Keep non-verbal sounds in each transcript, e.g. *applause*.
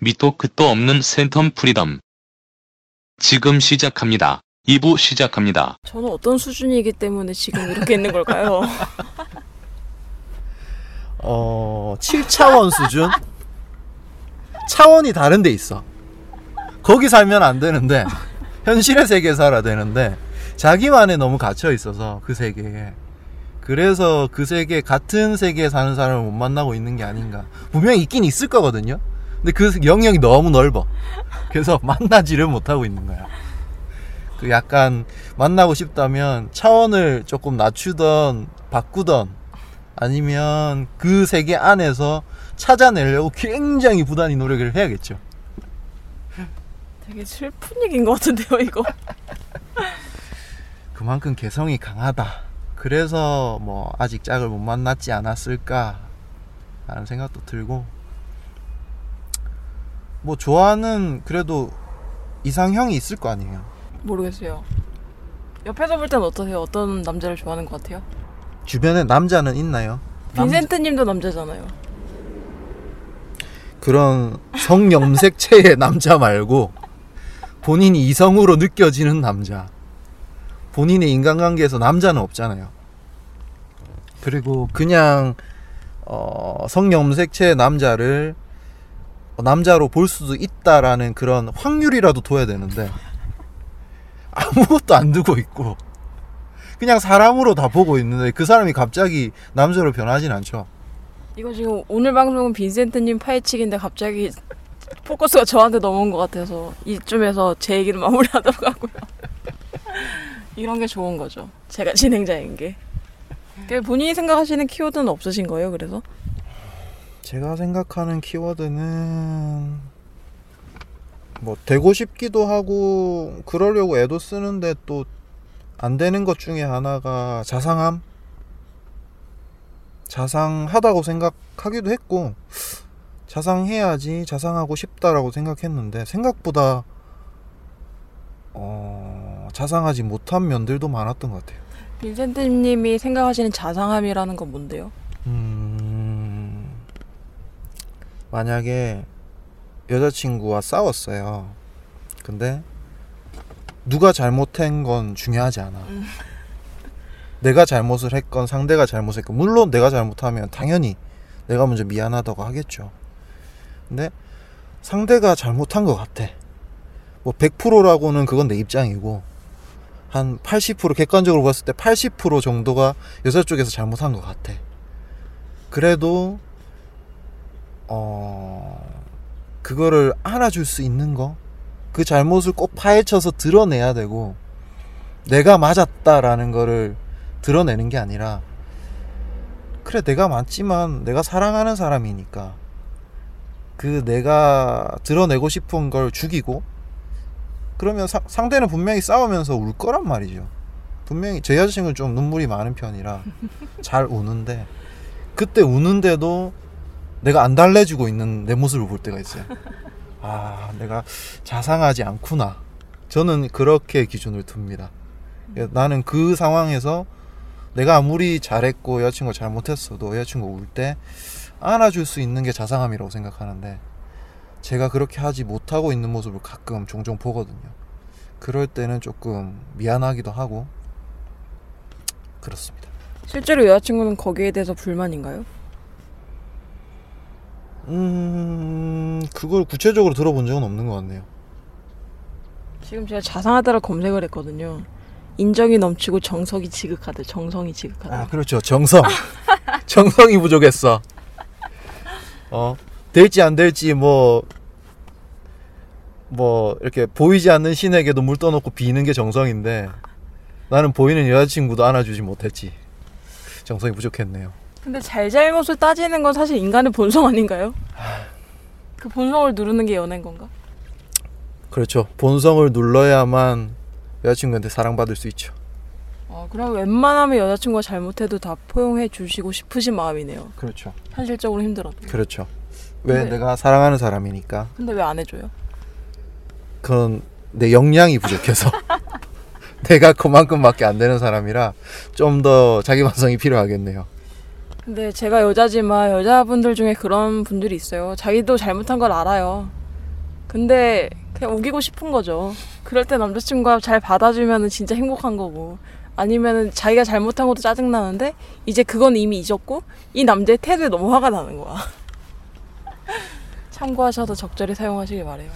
밑도 끝도 없는 센텀 프리덤. 지금 시작합니다. 2부 시작합니다. 저는 어떤 수준이기 때문에 지금 이렇게 있는 걸까요? *laughs* 어, 7차원 수준? 차원이 다른 데 있어. 거기 살면 안 되는데, 현실의 세계에 살아야 되는데, 자기만에 너무 갇혀 있어서, 그 세계에. 그래서 그 세계, 같은 세계에 사는 사람을 못 만나고 있는 게 아닌가. 분명히 있긴 있을 거거든요? 근데 그 영역이 너무 넓어. 그래서 *laughs* 만나지를 못하고 있는 거야. 그 약간 만나고 싶다면 차원을 조금 낮추던 바꾸던 아니면 그 세계 안에서 찾아내려고 굉장히 부단히 노력을 해야겠죠. 되게 슬픈 얘기인 것 같은데요, 이거. *laughs* 그만큼 개성이 강하다. 그래서 뭐 아직 짝을 못 만났지 않았을까 라는 생각도 들고 뭐 좋아하는 그래도 이상형이 있을 거 아니에요. 모르겠어요. 옆에서 볼 땐 어떠세요? 어떤 남자를 좋아하는 것 같아요? 주변에 남자는 있나요? 남- 빈센트님도 남자잖아요. 그런 성염색체의 남자 말고 본인이 이성으로 느껴지는 남자. 본인의 인간관계에서 남자는 없잖아요. 그리고 그냥 어, 성염색체의 남자를 남자로 볼 수도 있다라는 그런 확률이라도 둬야 되는데 아무것도 안 두고 있고 그냥 사람으로 다 보고 있는데 그 사람이 갑자기 남자로 변하진 않죠. 이거 지금 오늘 방송은 빈센트님 파헤치기인데 갑자기 포커스가 저한테 넘어온 것 같아서 이쯤에서 제 얘기를 마무리하도록 하고요. *laughs* 이런 게 좋은 거죠. 제가 *laughs* 진행자인 게. 그 본인이 생각하시는 키워드는 없으신 거예요, 그래서? 제가 생각하는 키워드는 뭐 되고 싶기도 하고 그러려고 애도 쓰는데 또 안 되는 것 중에 하나가 자상함 자상하다고 생각하기도 했고 자상해야지 자상하고 싶다라고 생각했는데 생각보다 어, 자상하지 못한 면들도 많았던 것 같아요. 빈센트님이 생각하시는 자상함이라는 건 뭔데요? 음, 만약에 여자친구와 싸웠어요. 근데 누가 잘못한 건 중요하지 않아. 음. 내가 잘못을 했건 상대가 잘못했건 물론 내가 잘못하면 당연히 내가 먼저 미안하다고 하겠죠. 근데 상대가 잘못한 것 같아. 뭐 100%라고는 그건 내 입장이고 한 80% 객관적으로 봤을 때 80% 정도가 여자 쪽에서 잘못한 것 같아. 그래도 어 그거를 알아줄 수 있는 거, 그 잘못을 꼭 파헤쳐서 드러내야 되고 내가 맞았다라는 거를 드러내는 게 아니라 그래 내가 맞지만 내가 사랑하는 사람이니까 그 내가 드러내고 싶은 걸 죽이고 그러면 사- 상대는 분명히 싸우면서 울 거란 말이죠. 분명히 제 여자친구는 좀 눈물이 많은 편이라 잘 우는데 그때 우는데도 내가 안 달래주고 있는 내 모습을 볼 때가 있어요. 아, 내가 자상하지 않구나. 저는 그렇게 기준을 둡니다. 예, 나는 그 상황에서 내가 아무리 잘했고 여자친구가 잘못했어도 여자친구가 울 때 안아줄 수 있는 게 자상함이라고 생각하는데 제가 그렇게 하지 못하고 있는 모습을 가끔 종종 보거든요. 그럴 때는 조금 미안하기도 하고 그렇습니다. 실제로 여자친구는 거기에 대해서 불만인가요? 음, 그걸 구체적으로 들어본 적은 없는 것 같네요. 지금 제가 자상하다를 검색을 했거든요. 인정이 넘치고 정석이 지극하대. 정성이 지극하대. 아, 그렇죠. 정성. *laughs* 정성이 부족했어. 어, 될지 안 될지 뭐, 뭐, 이렇게 보이지 않는 신에게도 물 떠놓고 비는 게 정성인데, 나는 보이는 여자친구도 안아주지 못했지. 정성이 부족했네요. 근데 잘잘못을 따지는 건 사실 인간의 본성 아닌가요? 그 본성을 누르는 게 연애인 건가? 그렇죠. 본성을 눌러야만 여자친구한테 사랑받을 수 있죠. 어, 그럼 웬만하면 여자친구가 잘못해도 다 포용해 주시고 싶으신 마음이네요. 그렇죠. 현실적으로 힘들어도. 그렇죠. 왜 네. 내가 사랑하는 사람이니까. 근데 왜 안 해줘요? 그건 내 역량이 부족해서 *laughs* 내가 그만큼밖에 안 되는 사람이라 좀 더 자기 반성이 필요하겠네요. 근데 제가 여자지만 여자분들 중에 그런 분들이 있어요. 자기도 잘못한 걸 알아요. 근데 그냥 우기고 싶은 거죠. 그럴 때 남자친구가 잘 받아주면 진짜 행복한 거고 아니면은 자기가 잘못한 것도 짜증나는데 이제 그건 이미 잊었고 이 남자의 태도에 너무 화가 나는 거야. *laughs* 참고하셔서 적절히 사용하시길 바래요.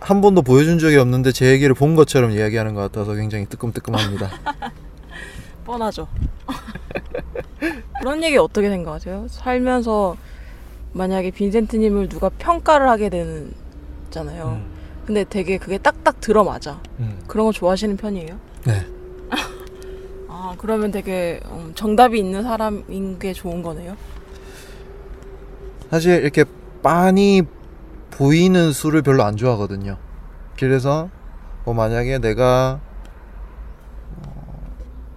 한 번도 보여준 적이 없는데 제 얘기를 본 것처럼 이야기하는 것 같아서 굉장히 뜨끔뜨끔합니다. *laughs* 뻔하죠. *laughs* 그런 얘기 어떻게 생각하세요? 살면서 만약에 빈센트님을 누가 평가를 하게 되는잖아요. 음. 근데 되게 그게 딱딱 들어맞아. 음. 그런 거 좋아하시는 편이에요? 네. *laughs* 아 그러면 되게 음, 정답이 있는 사람인 게 좋은 거네요. 사실 이렇게 빤히 보이는 술을 별로 안 좋아하거든요. 그래서 뭐 만약에 내가 어,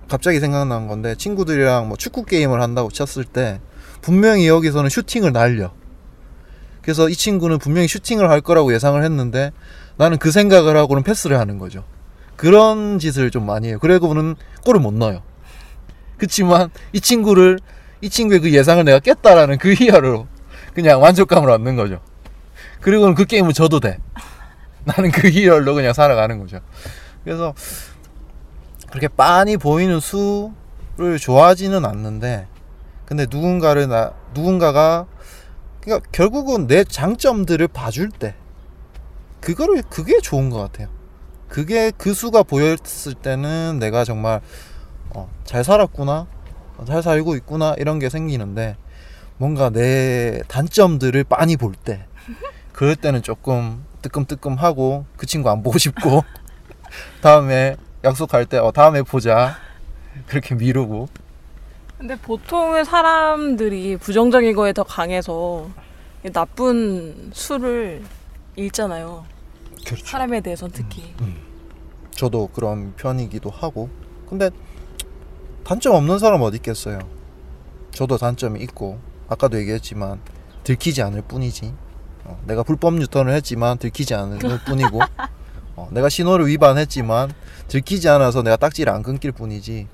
갑자기 생각난 건데 친구들이랑 뭐 축구 게임을 한다고 쳤을 때 분명히 여기서는 슈팅을 날려. 그래서 이 친구는 분명히 슈팅을 할 거라고 예상을 했는데 나는 그 생각을 하고는 패스를 하는 거죠. 그런 짓을 좀 많이 해요. 그래고는 골을 못 넣어요. 그치만 이 친구를 이 친구의 그 예상을 내가 깼다라는 그 희열로 그냥 만족감을 얻는 거죠. 그리고는 그 게임을 져도 돼. 나는 그 희열로 그냥 살아가는 거죠. 그래서 그렇게 빤히 보이는 수를 좋아하지는 않는데, 근데 누군가를 나 누군가가 그러니까 결국은 내 장점들을 봐줄 때 그거를 그게 좋은 것 같아요. 그게 그 수가 보였을 때는 내가 정말 어, 잘 살았구나, 어, 잘 살고 있구나 이런 게 생기는데 뭔가 내 단점들을 빤히 볼 때 그럴 때는 조금 뜨끔뜨끔하고 그 친구 안 보고 싶고 *laughs* 다음에 약속할 때 어, 다음에 보자. 그렇게 미루고. 근데 보통의 사람들이 부정적인 거에 더 강해서 나쁜 수를 읽잖아요. 그렇죠. 사람에 대해서는 특히. 저도 그런 편이기도 하고. 근데 단점 없는 사람 어디 있겠어요? 저도 단점이 있고 아까도 얘기했지만 들키지 않을 뿐이지. 어, 내가 불법 유턴을 했지만 들키지 않을 뿐이고 *laughs* 어, 내가 신호를 위반했지만 들키지 않아서 내가 딱지를 안 끊길 뿐이지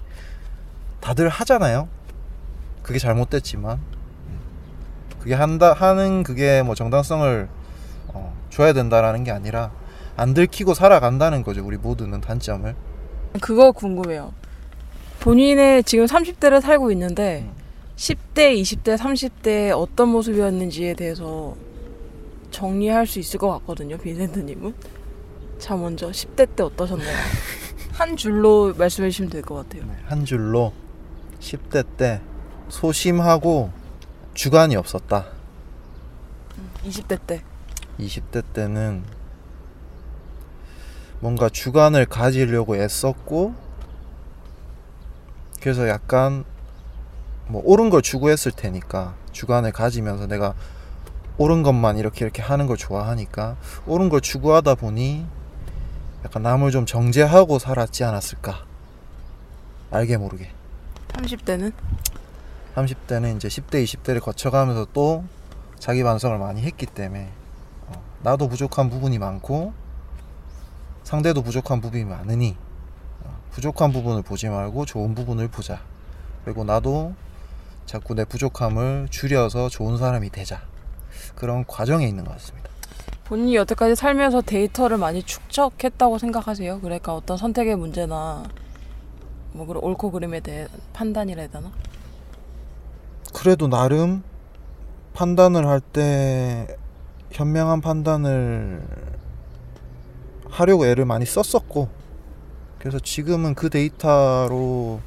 다들 하잖아요 그게 잘못됐지만 음, 그게 한다 하는 그게 뭐 정당성을 어, 줘야 된다라는 게 아니라 안 들키고 살아간다는 거죠 우리 모두는 단점을 그거 궁금해요. 본인의 지금 30대를 살고 있는데 음. 10대, 20대, 30대 어떤 모습이었는지에 대해서 정리할 수 있을 것 같거든요. 빈센트님은. 자 먼저 10대 때 어떠셨나요? *laughs* 한 줄로 말씀해 주시면 될 것 같아요. 한 줄로 10대 때 소심하고 주관이 없었다. 20대 때. 20대 때는 뭔가 주관을 가지려고 애썼고 그래서 약간 뭐 옳은 걸 추구했을 테니까 주관을 가지면서 내가 옳은 것만 이렇게 이렇게 하는 걸 좋아하니까 옳은 걸 추구하다 보니 약간 남을 좀 정죄하고 살았지 않았을까 알게 모르게 30대는 30대는 이제 10대, 20대를 거쳐가면서 또 자기 반성을 많이 했기 때문에 어, 나도 부족한 부분이 많고 상대도 부족한 부분이 많으니 어, 부족한 부분을 보지 말고 좋은 부분을 보자. 그리고 나도 자꾸 내 부족함을 줄여서 좋은 사람이 되자. 그런 과정에 있는 것 같습니다. 본인이 여태까지 살면서 데이터를 많이 축적했다고 생각하세요? 그러니까 어떤 선택의 문제나 뭐 그런 옳고 그름에 대한 판단이라 해야 되나? 그래도 나름 판단을 할 때 현명한 판단을 하려고 애를 많이 썼었고 그래서 지금은 그 데이터로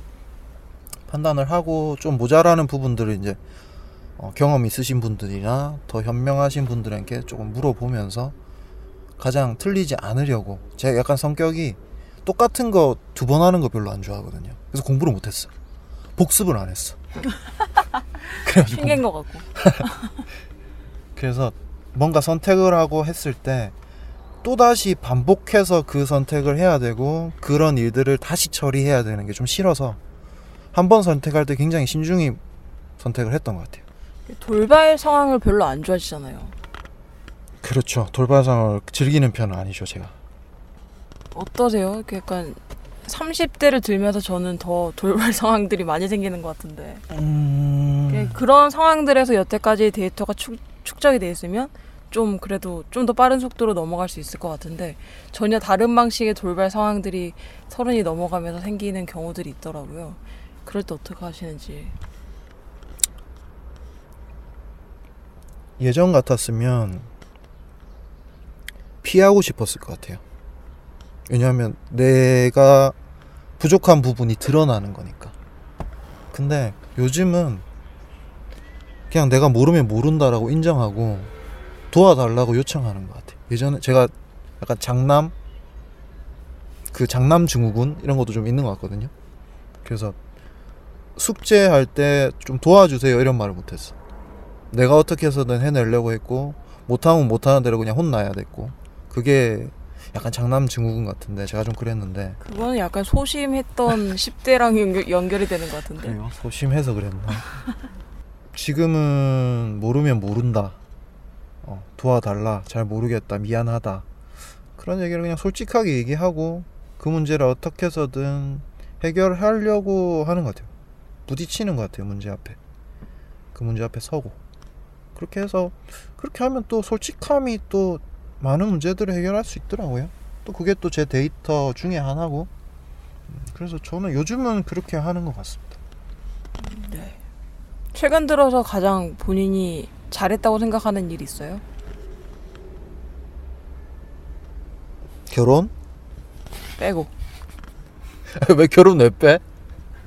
판단을 하고 좀 모자라는 부분들을 이제 어, 경험 있으신 분들이나 더 현명하신 분들에게 조금 물어보면서 가장 틀리지 않으려고 제가 약간 성격이 똑같은 거 두 번 하는 거 별로 안 좋아하거든요 그래서 공부를 못했어 복습을 안 했어 *laughs* 핑계인 것 같고. *laughs* 그래서 뭔가 선택을 하고 했을 때 또다시 반복해서 그 선택을 해야 되고 그런 일들을 다시 처리해야 되는 게 좀 싫어서 한 번 선택할 때 굉장히 신중히 선택을 했던 것 같아요. 돌발 상황을 별로 안 좋아하시잖아요. 그렇죠. 돌발상을 즐기는 편은 아니죠, 제가. 어떠세요? 약간 30대를 들면서 저는 더 돌발 *laughs* 상황들이 많이 생기는 것 같은데 음... 그- 그런 상황들에서 여태까지 데이터가 축, 축적이 돼 있으면 좀 그래도 좀 더 빠른 속도로 넘어갈 수 있을 것 같은데 전혀 다른 방식의 돌발 상황들이 서른이 넘어가면서 생기는 경우들이 있더라고요. 그럴 때 어떻게 하시는지. 예전 같았으면 피하고 싶었을 것 같아요. 왜냐하면 내가 부족한 부분이 드러나는 거니까. 근데 요즘은 그냥 내가 모르면 모른다라고 인정하고 도와달라고 요청하는 것 같아요. 예전에 제가 약간 장남 그 장남 증후군 이런 것도 좀 있는 것 같거든요. 그래서 숙제할 때 좀 도와주세요 이런 말을 못했어. 내가 어떻게 해서든 해내려고 했고 못하면 못하는 대로 그냥 혼나야 됐고 그게 약간 장남 증후군 같은데 제가 좀 그랬는데 그거는 약간 소심했던 *laughs* 10대랑 연결, 연결 이 되는 것 같은데. 그래요? 소심해서 그랬나? *laughs* 지금은 모르면 모른다. 어, 도와달라. 잘 모르겠다. 미안하다. 그런 얘기를 그냥 솔직하게 얘기하고 그 문제를 어떻게 해서든 해결하려고 하는 것 같아요. 부딪히는 것 같아요. 문제 앞에. 그 문제 앞에 서고. 그렇게 해서 그렇게 하면 또 솔직함이 또 많은 문제들을 해결할 수 있더라고요. 또 그게 또 제 데이터 중에 하나고. 음, 그래서 저는 요즘은 그렇게 하는 것 같습니다. 네. 최근 들어서 가장 본인이 잘했다고 생각하는 일 있어요? 결혼? 빼고. *laughs* 왜 결혼 왜 빼?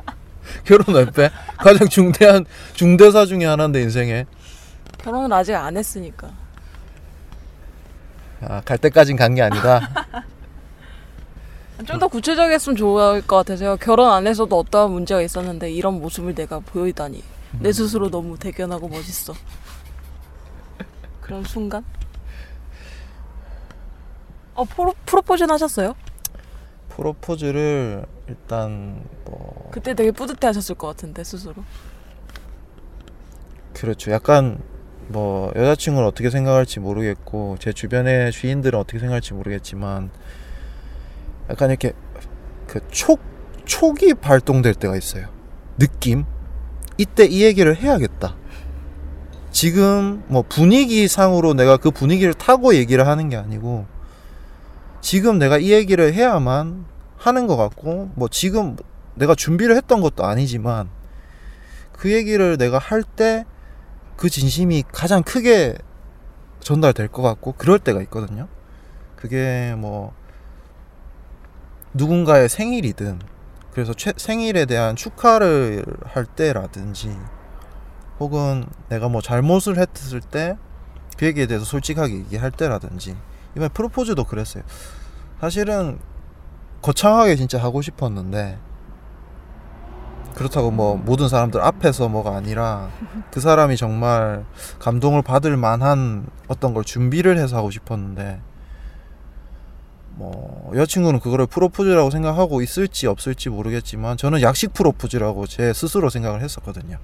*laughs* 결혼 왜 빼? 가장 중대한 중대사 중에 하나인데 인생에 결혼은 아직 안 했으니까. 아, 갈 때까진 간 게 아니다. *laughs* 좀 더 구체적이었으면 좋을 것 같아서요. 결혼 안 해서도 어떠한 문제가 있었는데 이런 모습을 내가 보이다니 내 스스로 너무 대견하고 멋있어. 그런 순간? 어 프로, 프로포즈는 하셨어요? 프로포즈를 일단 뭐 그때 되게 뿌듯해 하셨을 것 같은데 스스로. 그렇죠. 약간 뭐 여자친구는 어떻게 생각할지 모르겠고 제 주변의 지인들은 어떻게 생각할지 모르겠지만 약간 이렇게 그 촉 촉이 발동될 때가 있어요. 느낌. 이때 이 얘기를 해야겠다. 지금 뭐 분위기 상으로 내가 그 분위기를 타고 얘기를 하는 게 아니고 지금 내가 이 얘기를 해야만 하는 것 같고 뭐 지금 내가 준비를 했던 것도 아니지만 그 얘기를 내가 할 때 그 진심이 가장 크게 전달될 것 같고 그럴 때가 있거든요. 그게 뭐 누군가의 생일이든 그래서 최, 생일에 대한 축하를 할 때라든지 혹은 내가 뭐 잘못을 했을 때 그 얘기에 대해서 솔직하게 얘기할 때라든지 이번에 프로포즈도 그랬어요. 사실은 거창하게 진짜 하고 싶었는데 그렇다고 뭐 모든 사람들 앞에서 뭐가 아니라 그 사람이 정말 감동을 받을 만한 어떤 걸 준비를 해서 하고 싶었는데 뭐 여자친구는 그거를 프로포즈라고 생각하고 있을지 없을지 모르겠지만 저는 약식 프로포즈라고 제 스스로 생각을 했었거든요.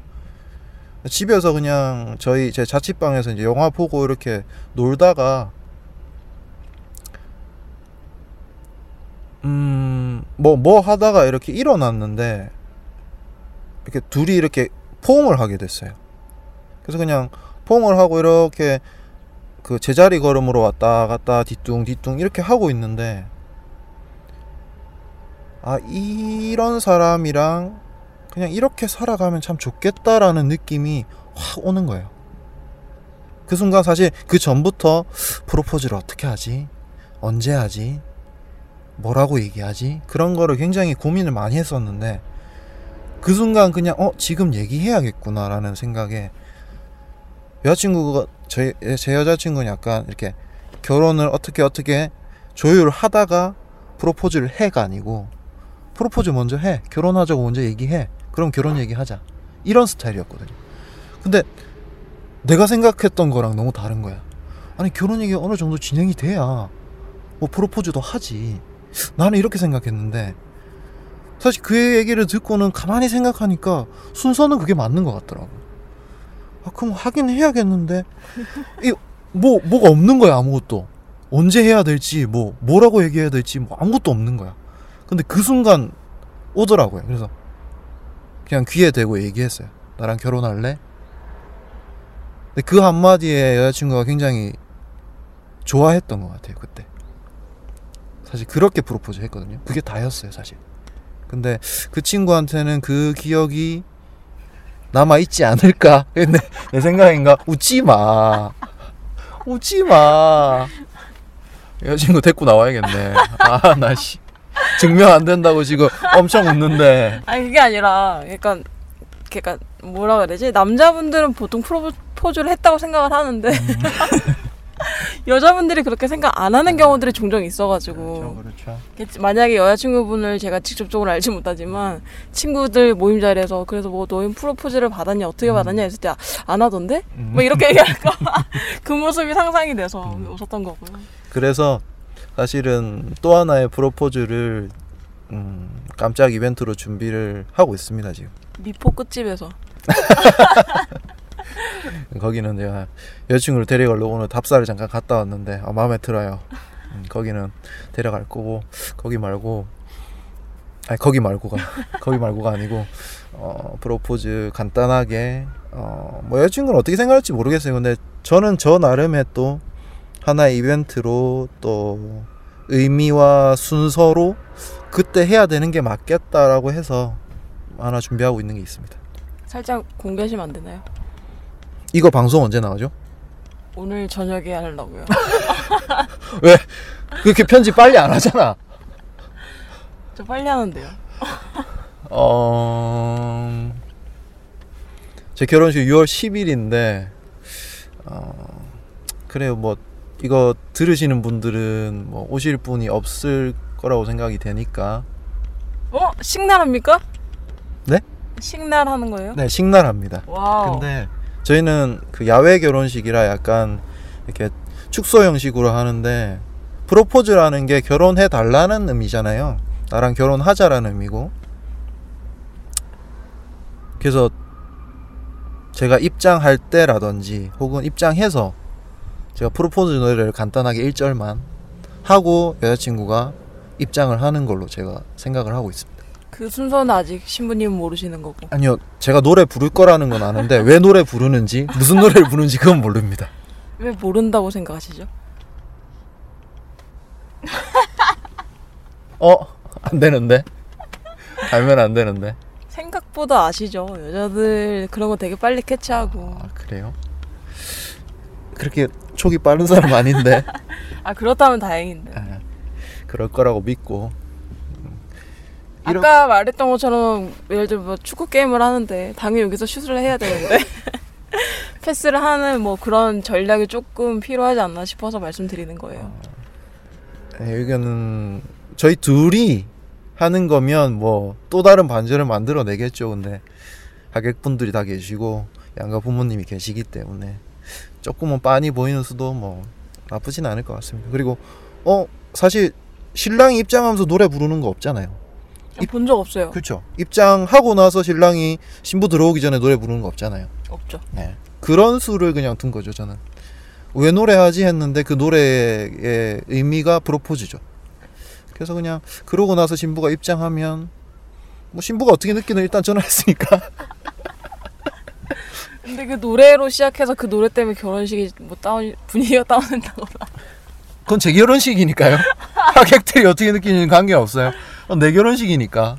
집에서 그냥 저희 제 자취방에서 이제 영화 보고 이렇게 놀다가 음, 뭐, 뭐 하다가 이렇게 일어났는데, 이렇게 둘이 이렇게 포옹을 하게 됐어요. 그래서 그냥 포옹을 하고 이렇게 그 제자리 걸음으로 왔다 갔다 뒤뚱 뒤뚱 이렇게 하고 있는데, 아, 이런 사람이랑 그냥 이렇게 살아가면 참 좋겠다라는 느낌이 확 오는 거예요. 그 순간 사실 그 전부터 프로포즈를 어떻게 하지? 언제 하지? 뭐라고 얘기하지? 그런 거를 굉장히 고민을 많이 했었는데 그 순간 그냥 어 지금 얘기해야겠구나라는 생각에 여자친구가 제, 제 여자친구는 약간 이렇게 결혼을 어떻게 어떻게 조율하다가 프로포즈를 해가 아니고 프로포즈 먼저 해. 결혼하자고 먼저 얘기해. 그럼 결혼 얘기하자. 이런 스타일이었거든요. 근데 내가 생각했던 거랑 너무 다른 거야. 아니 결혼 얘기 어느 정도 진행이 돼야 뭐 프로포즈도 하지. 나는 이렇게 생각했는데 사실 그 얘기를 듣고는 가만히 생각하니까 순서는 그게 맞는 것 같더라고. 아 그럼 하긴 해야겠는데 이 뭐 뭐가 없는 거야 아무것도 언제 해야 될지 뭐 뭐라고 얘기해야 될지 뭐 아무것도 없는 거야. 근데 그 순간 오더라고요. 그래서 그냥 귀에 대고 얘기했어요. 나랑 결혼할래? 근데 그 한마디에 여자친구가 굉장히 좋아했던 것 같아요 그때 사실 그렇게 프로포즈 했거든요 그게 다였어요 사실 근데 그 친구한테는 그 기억이 남아 있지 않을까? *laughs* 내, 내 생각인가? 웃지 마. 웃지 마. 여자친구 데리고 나와야겠네. 아 나 씨. 증명 안 된다고 지금 엄청 웃는데. 아니 그게 아니라 그러니까 그러니까 뭐라 되지? 남자분들은 보통 프로포즈를 했다고 생각을 하는데 *laughs* 여자분들이 그렇게 생각 안 하는 경우들이 종종 있어가지고. 그렇죠 그치, 만약에 여자친구분을 제가 직접적으로 알지 못하지만 친구들 모임 자리에서 그래서 뭐 너희 프로포즈를 받았냐 어떻게 받았냐 했을 때 안 하던데? 뭐 이렇게 얘기할까 *laughs* *laughs* 그 모습이 상상이 돼서 웃었던 거고요. 그래서 사실은 또 하나의 프로포즈를 음, 깜짝 이벤트로 준비를 하고 있습니다 지금. 미포 끝집에서 *laughs* 거기는 제가 여자친구를 데려가려고 오늘 답사를 잠깐 갔다 왔는데 아, 마음에 들어요. 음, 거기는 데려갈 거고 거기 말고 아니 거기 말고가 *laughs* 거기 말고가 아니고 어, 프로포즈 간단하게 어, 뭐 여자친구는 어떻게 생각할지 모르겠어요. 근데 저는 저 나름의 또 하나의 이벤트로 또 의미와 순서로 그때 해야 되는 게 맞겠다라고 해서 하나 준비하고 있는 게 있습니다. 살짝 공개하시면 안 되나요? 이거 방송 언제 나가죠? 오늘 저녁에 하려고요. *laughs* 왜 그렇게 편집 빨리 안 하잖아. 저 빨리 하는데요. *laughs* 어... 제 결혼식 6월 10일인데 어... 그래요 뭐 이거 들으시는 분들은 뭐 오실 분이 없을 거라고 생각이 되니까 어? 식날합니까? 네? 식날 하는 거예요? 네 식 날 합니다. 와우. 근데 저희는 그 야외 결혼식이라 약간 이렇게 축소 형식으로 하는데 프로포즈라는 게 결혼해 달라는 의미잖아요. 나랑 결혼하자라는 의미고. 그래서 제가 입장할 때라든지 혹은 입장해서 제가 프로포즈 노래를 간단하게 1절만 하고 여자친구가 입장을 하는 걸로 제가 생각을 하고 있습니다. 그 순서는 아직 신부님은 모르시는 거고. 아니요, 제가 노래 부를 거라는 건 아는데 왜 노래 부르는지 무슨 노래를 부르는지 그건 모릅니다. 왜 모른다고 생각하시죠? 어, 안 되는데 알면 안 되는데. 생각보다 아시죠? 여자들 그런 거 되게 빨리 캐치하고. 아 그래요? 그렇게 촉이 빠른 사람 아닌데 *laughs* 아 그렇다면 다행인데. 아, 그럴 거라고 믿고. 아까 말했던 것처럼 예를 들어 뭐 축구 게임을 하는데 당연히 여기서 슛을 해야 되는데 *laughs* 패스를 하는 뭐 그런 전략이 조금 필요하지 않나 싶어서 말씀드리는 거예요. 네, 의견은 저희 둘이 하는 거면 뭐 또 다른 반전을 만들어 내겠죠. 근데 하객분들이 다 계시고 양가 부모님이 계시기 때문에 조금은 빤히 보이는 수도 뭐 나쁘진 않을 것 같습니다. 그리고 어 사실 신랑이 입장하면서 노래 부르는 거 없잖아요. 본 적 없어요. 그렇죠. 입장하고 나서 신랑이 신부 들어오기 전에 노래 부르는 거 없잖아요. 없죠. 네. 그런 수를 그냥 둔 거죠, 저는. 왜 노래하지 했는데 그 노래의 의미가 프로포즈죠. 그래서 그냥 그러고 나서 신부가 입장하면 뭐 신부가 어떻게 느끼는 일단 저는 했으니까 *laughs* 근데 그 노래로 시작해서 그 노래 때문에 결혼식이 뭐 다운 분위기가 다운된다거나 그건 제 결혼식이니까요. *laughs* 하객들이 어떻게 느끼는 관계 없어요. 어, 내 결혼식이니까.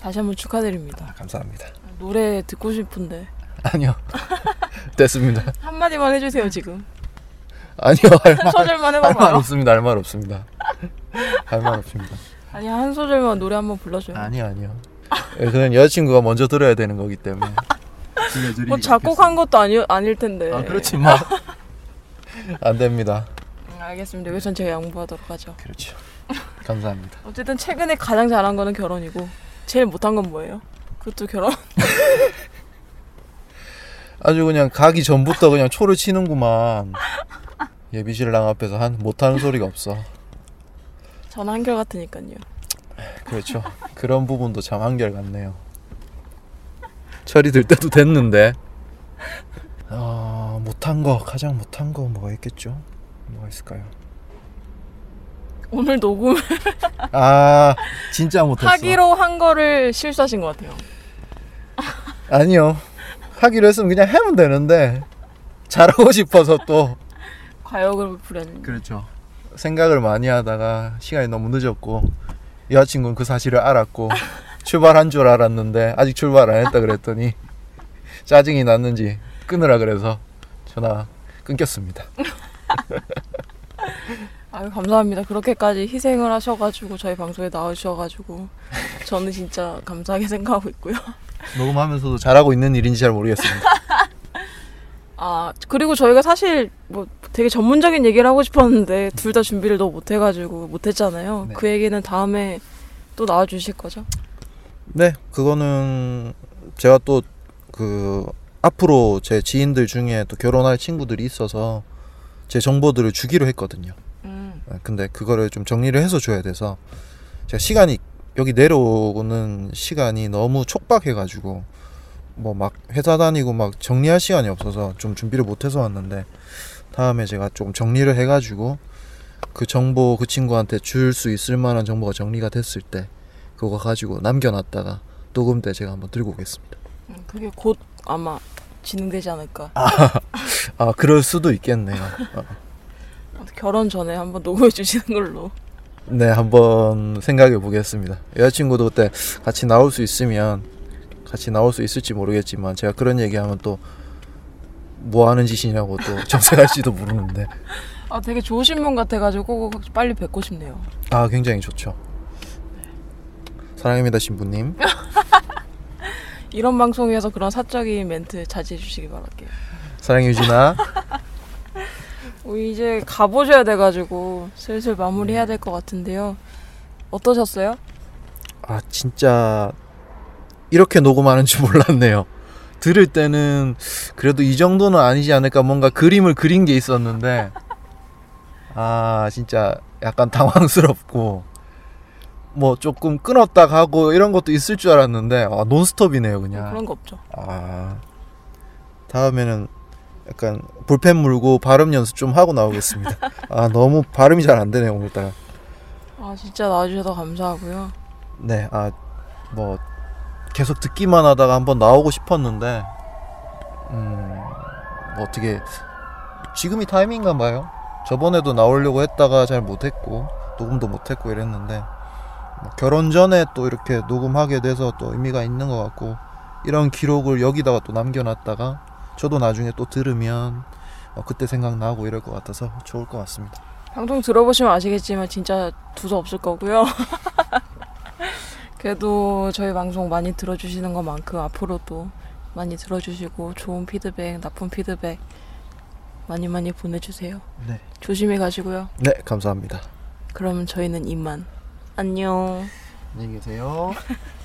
다시 한번 축하드립니다. 아, 감사합니다. 노래 듣고 싶은데 아니요. *laughs* 됐습니다. 한마디만 해주세요 지금. 아니요. 할 말, 소절만 할말 해봐봐요. 없습니다. 할 말 없습니다. 할 말 없습니다. 아니 한 소절만 노래 한번 불러줘요. 아니요, 아니요. 예, 그건 여자친구가 먼저 들어야 되는 거기 때문에. 뭐 작곡한 것도 아니 아닐 텐데. 아, 그렇지만 *laughs* 안 됩니다. 음, 알겠습니다. 여기선 제가 양보하도록 하죠. 그렇죠. 감사합니다. 어쨌든 최근에 가장 잘한 거는 결혼이고 제일 못한 건 뭐예요? 그것도 결혼. *laughs* 아주 그냥 가기 전부터 그냥 초를 치는구만. 예비 신랑 앞에서 한 못하는 소리가 없어. 전 한결 같으니까요. 그렇죠. 그런 부분도 참 한결 같네요. 철이 들 때도 됐는데. 어, 못한 거 가장 못한 거 뭐가 있겠죠? 뭐가 있을까요? 오늘 녹음 아 진짜 못했어. 하기로 한 거를 실수하신 것 같아요. 아니요. 하기로 했으면 그냥 하면 되는데 잘하고 싶어서 또 과욕을 부렸는데. 그렇죠. 생각을 많이 하다가 시간이 너무 늦었고 여자친구는 그 사실을 알았고 출발한 줄 알았는데 아직 출발 안 했다 그랬더니 짜증이 났는지 끊으라 그래서 전화 끊겼습니다. *laughs* 아유 감사합니다. 그렇게까지 희생을 하셔가지고 저희 방송에 나오셔가지고 저는 진짜 감사하게 *laughs* 생각하고 있고요. 녹음하면서도 잘하고 있는 일인지 잘 모르겠습니다. *laughs* 아 그리고 저희가 사실 뭐 되게 전문적인 얘기를 하고 싶었는데 둘 다 준비를 너무 못해가지고 못했잖아요. 네. 그 얘기는 다음에 또 나와주실 거죠? 네, 그거는 제가 또 그 앞으로 제 지인들 중에 또 결혼할 친구들이 있어서 제 정보들을 주기로 했거든요. 음. 아, 근데 그거를 좀 정리를 해서 줘야 돼서 제가 시간이 여기 내려오는 시간이 너무 촉박해가지고 뭐 막 회사 다니고 막 정리할 시간이 없어서 좀 준비를 못해서 왔는데 다음에 제가 조금 정리를 해가지고 그 정보 그 친구한테 줄 수 있을 만한 정보가 정리가 됐을 때 그거 가지고 남겨놨다가 녹음 때 제가 한번 들고 오겠습니다. 음, 그게 곧 아마 진행되지 않을까. 아 *laughs* 그럴 수도 있겠네요. 어. 결혼 전에 한번 녹음해 주시는 걸로. 네, 한번 생각해 보겠습니다. 여자친구도 그때 같이 나올 수 있으면 같이 나올 수 있을지 모르겠지만 제가 그런 얘기하면 또 뭐 하는 짓이냐고 또 *laughs* 정색할지도 모르는데 아 되게 좋으신 분 같아가지고 꼭 빨리 뵙고 싶네요. 아 굉장히 좋죠. 사랑합니다 신부님. *laughs* 이런 방송에서 그런 사적인 멘트 자제해 주시기 바랄게요. 사랑해 유진아. *laughs* 어, 이제 가보셔야 돼가지고 슬슬 마무리해야 될 것 같은데요. 어떠셨어요? 아 진짜 이렇게 녹음하는 줄 *laughs* 몰랐네요. 들을 때는 그래도 이 정도는 아니지 않을까 뭔가 그림을 그린 게 있었는데 아 진짜 약간 당황스럽고 뭐 조금 끊었다 가고 이런 것도 있을 줄 알았는데 아, 논스톱이네요 그냥. 그런 거 없죠. 아 다음에는 약간 볼펜 물고 발음 연습 좀 하고 나오겠습니다. *laughs* 아 너무 발음이 잘 안 되네요 오늘따라. 아 진짜 나와주셔서 감사하고요. 네, 아, 뭐, 계속 듣기만 하다가 한번 나오고 싶었는데, 음, 뭐 어떻게, 지금이 타이밍인가 봐요. 저번에도 나오려고 했다가 잘 못했고, 녹음도 못했고 이랬는데, 뭐 결혼 전에 또 이렇게 녹음하게 돼서 또 의미가 있는 것 같고, 이런 기록을 여기다가 또 남겨놨다가, 저도 나중에 또 들으면, 어, 그때 생각나고 이럴 것 같아서 좋을 것 같습니다. 방송 들어보시면 아시겠지만 진짜 두서 없을 거고요. *laughs* 그래도 저희 방송 많이 들어주시는 것만큼 앞으로도 많이 들어주시고 좋은 피드백, 나쁜 피드백 많이 많이 보내주세요. 네. 조심히 가시고요. 네, 감사합니다. 그러면 저희는 이만 안녕. 안녕히 계세요. *laughs*